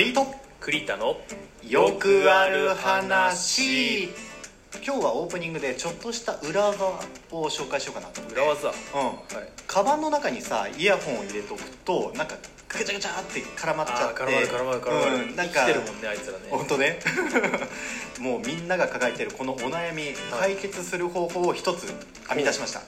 堀井と栗田のよくある話。今日はオープニングでちょっとした裏技を紹介しようかなと思って。裏技。うん。はい。カバンの中にさイヤホンを入れとくとなんかぐちゃぐちゃって絡まっちゃって。絡まる絡まる絡まる、うん、なんか生きてるもんねあいつらね。本当ね。もうみんなが抱えてるこのお悩み解決する方法を一つ編み出しました。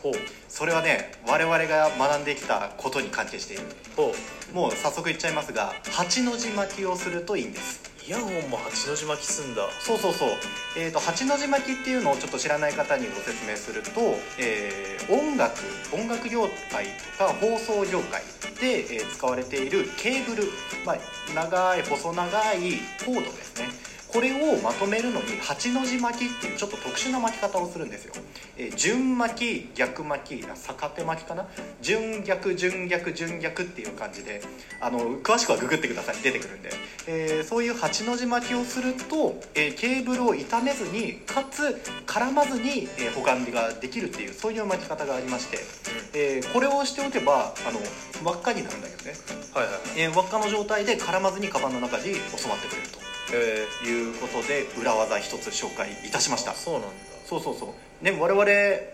それはね我々が学んできたことに関係している。ほもう早速言っちゃいますが8の字巻きをするといいんです。うイヤホンも八の字巻きすんだ。そうそうそう、えー、と八の字巻きっていうのをちょっと知らない方にご説明すると、えー音楽音楽業界とか放送業界で、えー使われているケーブル、まあ、長い細長いコードですね。これをまとめるのに8の字巻きっていうちょっと特殊な巻き方をするんですよ、えー順巻き逆巻きあ逆手巻きかな？順逆順逆順逆っていう感じであの詳しくはググってください。出てくるんで、えーそういう8の字巻きをすると、えーケーブルを傷めずにかつ絡まずに、えー保管ができるっていうそういう巻き方がありまして、えーこれをしておけばあの輪っかになるんだけどね、はいはいはい。えー輪っかの状態で絡まずにカバンの中に収まってくれるえということで裏技一つ紹介いたしました。ー、そうなんだ。そうそうそう。ね我々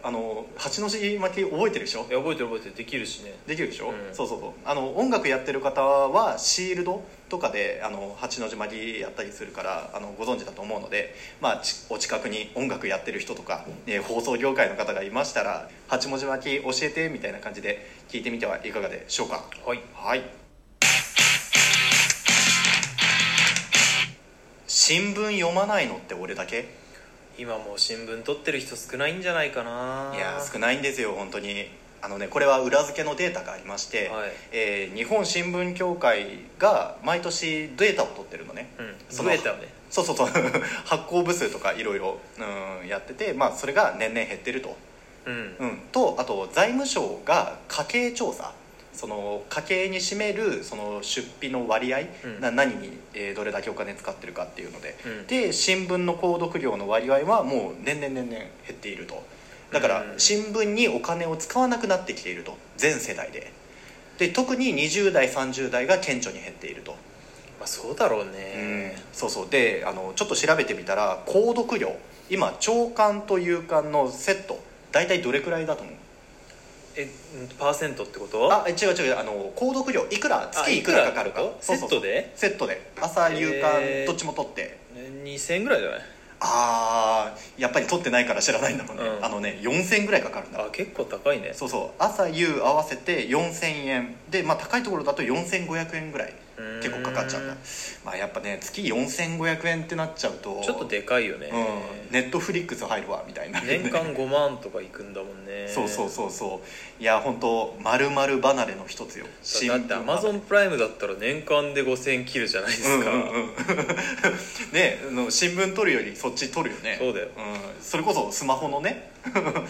あの8の字巻き覚えてるでしょ？いや覚えてる覚えてる。できるしね。できるでしょ、うん。そうそうそう。あの音楽やってる方はシールドとかであの8の字巻きやったりするからあのご存知だと思うので、まあ、ちお近くに音楽やってる人とか、えー放送業界の方がいましたら8文字巻き教えてみたいな感じで聞いてみてはいかがでしょうか？はい。はい新聞読まないのって俺だけ？今もう新聞取ってる人少ないんじゃないかな。いや少ないんですよ本当に。あのねこれは裏付けのデータがありまして、はい。えー日本新聞協会が毎年データを取ってるのね、うん。その増えたよね。そうそうそう。発行部数とかいろいろうんやってて、まあ、それが年々減ってると、うん。うん、とあと財務省が家計調査その家計に占めるその出費の割合、うん。な何に、えーどれだけお金使ってるかっていうので、うん。で新聞の購読料の割合はもう年々年々減っていると。だからうん。新聞にお金を使わなくなってきていると。全世代で。で特に20代30代が顕著に減っていると、まあそうだろううん。ねそうそう。であのちょっと調べてみたら購読料。今長官と夕刊のセット。大体どれくらいだと思う？えうんパーセントってこと？あえ違う違う。あの購読料。いくら？あ月いくらかかるか？セットで？セットで。朝夕刊、えーどっちも取って。2000円ぐらいじゃない？ああやっぱり取ってないから知らないんだろうね、うん。あのね4000円ぐらいかかるんだ。あ結構高いね。そうそう。朝夕合わせて4000円。で、まあ、高いところだと4500円ぐらい。うん結構かかっちゃうんだ。まあやっぱね月4500円ってなっちゃうとちょっとでかいよね、うん、ネットフリックス入るわみたいな。年間5万とかいくんだもんね。そうそうそうそう。いや本当まるまる離れの一つよ。だってアマゾンプライムだったら年間で5000円切るじゃないですか、うんうんうん。ねあの新聞取るよりそっち取るよね。そうだよ。ん、それこそスマホのね。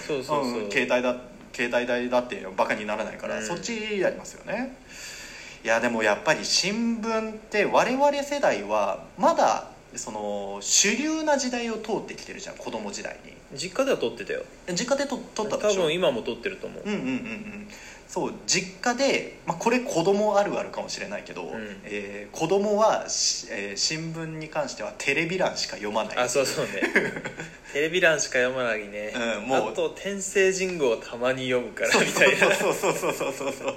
そうそうそう、ん。携帯だ携帯代だってバカにならないから、うん。そっちやりますよねいやでもやっぱり新聞って我々世代はまだその主流な時代を通ってきてるじゃん子供時代に。実家では撮ってたよ。実家でと撮ったで多しょ？分今も撮ってると思う、うんうんうんうんそう実家で、まあ、これ子供あるあるかもしれないけど、ん。えー子供はし、えー新聞に関してはテレビ欄しか読まない。あそうそうね。テレビ欄しか読まないね、うんもう。あと天聖人語をたまに読むからみたいな。そうそうそうそうそうそう。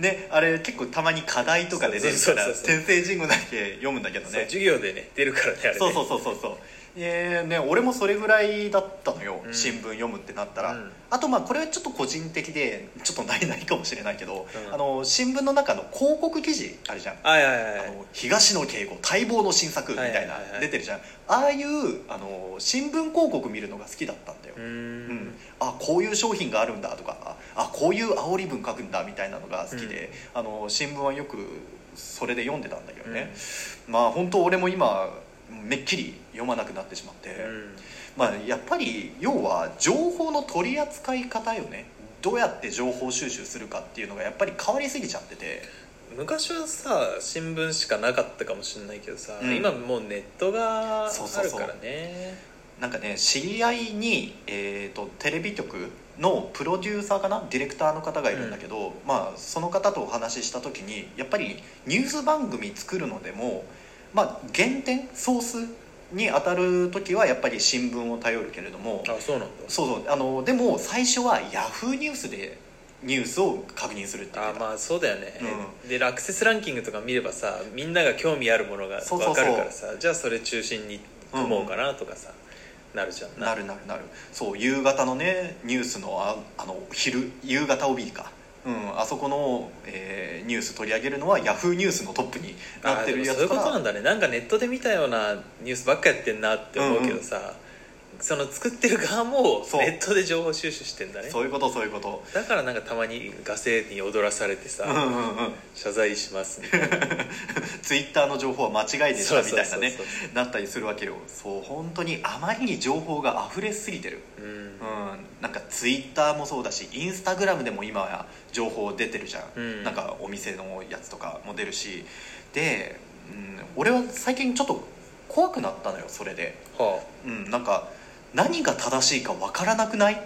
ねあれ結構たまに課題とかで出るからそうそうそうそう。天聖人語だけ読むんだけどね。そう授業でね出るからねあれね。そうそうそうそうそうえーね、俺もそれぐらいだったのよ、うん。新聞読むってなったら、うん。あとまあこれはちょっと個人的でちょっとないないかもしれないけど、うん。あの新聞の中の広告記事あるじゃん。はいはいはいはい。あの東野敬吾待望の新作みたいなはいはいはいはい。出てるじゃん。ああいうあの新聞広告見るのが好きだったんだよ。うーうん。んあこういう商品があるんだとかあこういう煽り文書くんだみたいなのが好きで、あの新聞はよくそれで読んでたんだけどね、まあ本当俺も今めっきり読まなくなってしまって、うん。まあやっぱり要は情報の取り扱い方よね。どうやって情報収集するかっていうのがやっぱり変わりすぎちゃってて。昔はさ新聞しかなかったかもしれないけどさ、うん。今もうネットがあそうそうそう。るからね。なんかね知り合いに、えー、とテレビ局のプロデューサーかな？ディレクターの方がいるんだけど、まあ、その方とお話しした時にやっぱりニュース番組作るのでも、まあ、原点ソースに当たる時はやっぱり新聞を頼るけれどもあそうなんだ。そうそう。あのでも最初はヤフーニュースでニュースを確認するってあまあそうだよね、うでアクセスランキングとか見ればさみんなが興味あるものが分かるからさじゃあそれ中心に組もうかなとかさ、なるじゃん。なる。なるなるそう夕方のねニュースのああの昼夕方帯かうん、あそこの、えーニュース取り上げるのはヤフーニュースのトップになってるやつから。そういうことなんだね。なんかネットで見たようなニュースばっかやってんなって思うけどさ、その作ってる側もそう。ネットで情報収集してんだね。そういうことそういうこと。だからなんかたまにガセに踊らされてさ、うんうんうん謝罪しますみたいな。ツイッターの情報は間違いでしたみたいなね。なったりするわけよ。そう本当にあまりに情報が溢れすぎてる。うん。うん。なんかツイッターもそうだしインスタグラムでも今は情報出てるじゃん、うん。なんかお店のやつとかも出るし。で、うん、俺は最近ちょっと怖くなったのよそれで、はうん、なんか何が正しいか分からなくないっ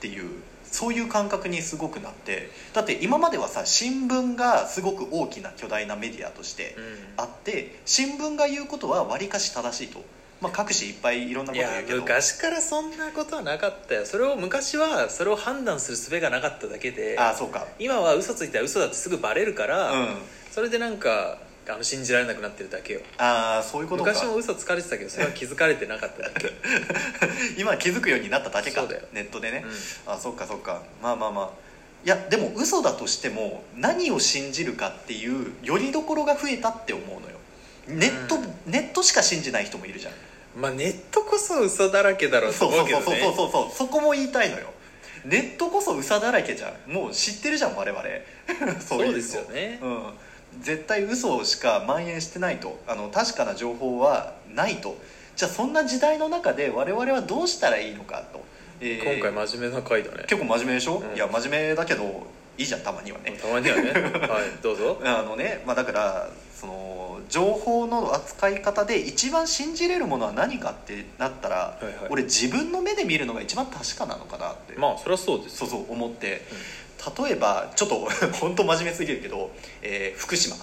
ていうそういう感覚にすごくなってだって今まではさ新聞がすごく大きな巨大なメディアとしてあ、あって新聞が言うことはわりかし正しいと、まあ、各紙いっぱいいろんなこと言うけど。昔からそんなことはなかったよ。それを昔はそれを判断する術がなかっただけでああそうか。今は嘘ついたら嘘だってすぐバレるから、うん。それでなんかあの信じられなくなってるだけよ。ああそういうことか。昔も嘘つかれてたけどそれは気づかれてなかっただけ、今気づくようになっただけか。そうだよ。ネットでね、うん。あそっかそっか。まあまあまあ。いやでも嘘だとしても何を信じるかっていうよりどころが増えたって思うのよ。ネット、うん。ネットしか信じない人もいるじゃん。まあネットこそ嘘だらけだろうとそう思そううそうけどねそうそうそう。そこも言いたいのよ。ネットこそ嘘だらけじゃん。もう知ってるじゃん我々。そういうのそうですよね。うん、絶対嘘しか蔓延してないと。あの確かな情報はないと。じゃあそんな時代の中で我々はどうしたらいいのかと、えー今回真面目な回だね。結構真面目でしょ、うん。いや真面目だけどいいじゃんたまにはね、たまにはね。はいどうぞ。あのね、まあ、だからその情報の扱い方で一番信じれるものは何かってなったら、いはい。俺自分の目で見るのが一番確かなのかなって、まあそりゃそうですそうそう思って、例えばちょっと 本当真面目すぎるけど、えー福島、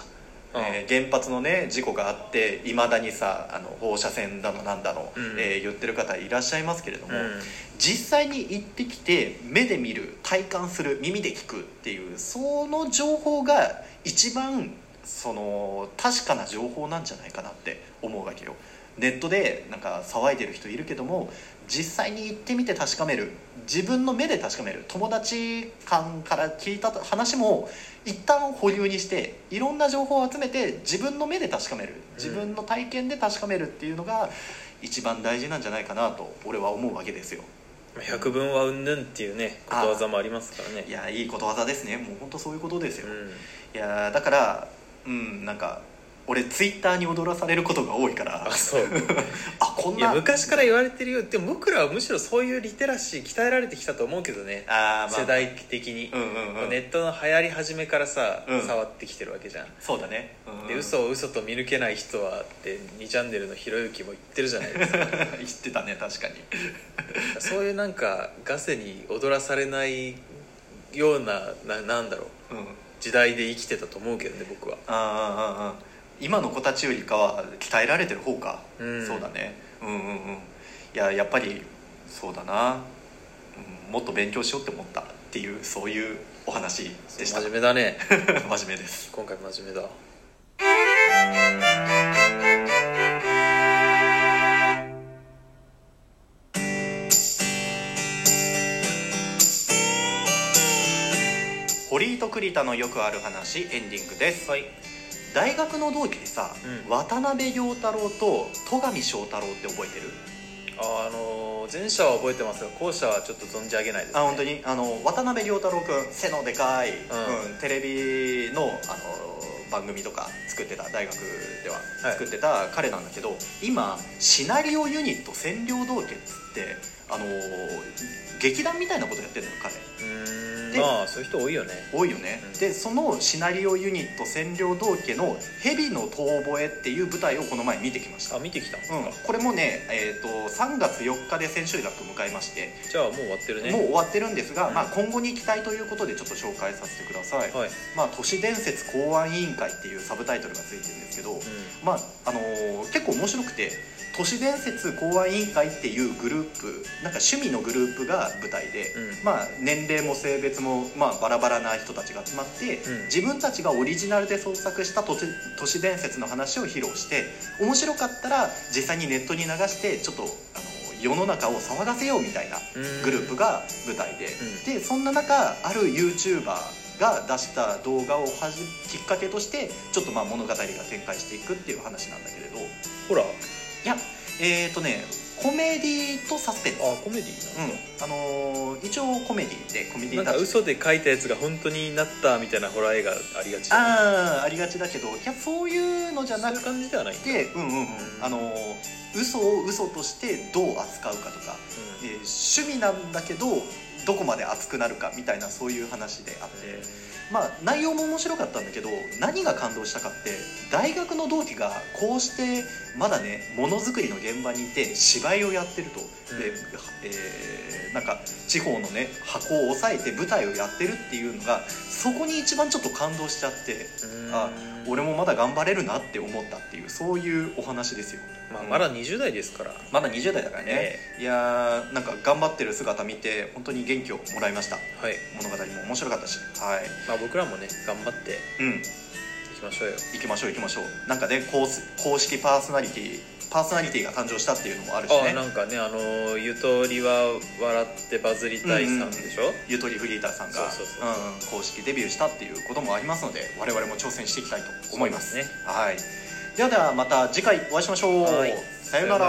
えー原発のね事故があっていまだにさあの放射線だのなんだの、うん。えー言ってる方いらっしゃいますけれども、うん。実際に行ってきて目で見る体感する耳で聞くっていうその情報が一番その確かな情報なんじゃないかなって思うわけよネットでなんか騒いでる人いるけども実際に行ってみて確かめる。自分の目で確かめる。友達間から聞いた話も一旦保留にしていろんな情報を集めて自分の目で確かめる。自分の体験で確かめるっていうのが一番大事なんじゃないかなと俺は思うわけですよ。まあ百聞はうんぬんっていうねことわざもありますからね。いやいいことわざですね。もう本当そういうことですよ、うん。いやだからうんなんか俺ツイッターに踊らされることが多いから。あそう。あこんいやな昔から言われてるよ。でも僕らはむしろそういうリテラシー鍛えられてきたと思うけどね。あー、まあ、世代的に、うんうんうん。ネットの流行り始めからさ、うん。触ってきてるわけじゃん。そうだね、うんうん。で嘘を嘘と見抜けない人はって2チャンネルのひろゆきも言ってるじゃないですか。言ってたね確かに。そういうなんかガセに踊らされないようなななんだろう。うん。時代で生きてたと思うけどね僕は。あーあーあー今の子たちよりかは鍛えられてる方か、うん。そうだね。うんうんうん。いややっぱりそうだな、うん、もっと勉強しようって思ったっていうそういうお話でした。真面目だね。真面目です。今回真面目だ。堀井と栗田のよくある話エンディングです、はい大学の同期でさ、うん。渡辺良太郎と戸上翔太郎って覚えてる？ああの前者は覚えてますが後者はちょっと存じ上げないです、ね、あ本当に？あの渡辺良太郎君背のでかい、ん。うんテレビのあの番組とか作ってた大学でははい。作ってた彼なんだけど、今シナリオユニット占領道家っつってあのー劇団みたいなことやってるのよ彼。でまあそういう人多いよね。多いよね、うん。でそのシナリオユニット占領道家の「蛇の遠吠え」っていう舞台をこの前見てきました。あ見てきた。うん、これもね、えー、と3月4日で千秋楽迎えまして、じゃあもう終わってるね。もう終わってるんですが、うん。まあ、今後に期待ということでちょっと紹介させてください、はい、まあ、都市伝説公安委員会っていうサブタイトルがついてるんですけど、うまああのー結構面白くて都市伝説公安委員会っていうグループなんか趣味のグループが舞台で、うん。まあ、年齢も性別も、まあ、バラバラな人たちが集まって、うん。自分たちがオリジナルで創作した都市都市伝説の話を披露して面白かったら実際にネットに流してちょっとあの世の中を騒がせようみたいなうん。グループが舞台で、でそんな中ある YouTuber が出した動画をはじきっかけとしてちょっとまあ物語が展開していくっていう話なんだけれど。いほら。やえっ、ー、とねコメディとサスペンス。あコメディなんだ、うん。あのー一応コメディでコメディなんタッチか嘘で書いたやつが本当になったみたいなホラー映画ありがちああありがちだけどいやそういうのじゃなくそういう感じではないんだ。てうんうんうん。うん。あのー嘘を嘘としてどう扱うかとか、えー趣味なんだけどどこまで熱くなるかみたいなそういう話であって、まあ内容も面白かったんだけど何が感動したかって大学の同期がこうしてまだねものづくりの現場にいて芝居をやってると、で、えーなんか地方のね箱を抑えて舞台をやってるっていうのがそこに一番ちょっと感動しちゃってうん。あ俺もまだ頑張れるなって思ったっていうそういうお話ですよ、まあ、うんまだ20代ですから、まだ20代だからね、えいやーなんか頑張ってる姿見て本当に元気をもらいました。はい。物語も面白かったし。はい。まあ、僕らもね頑張ってうん。いきましょうよ。行きましょう行きましょう。なんかね公式公式パーソナリティパーソナリティが誕生したっていうのもあるしね。あなんかねあのゆとりは笑ってバズりたいさんでしょ、ゆとりフリーターさんが公式デビューしたっていうこともありますので我々も挑戦していきたいと思います。そうですはい。ではではまた次回お会いしましょう。はい。さようなら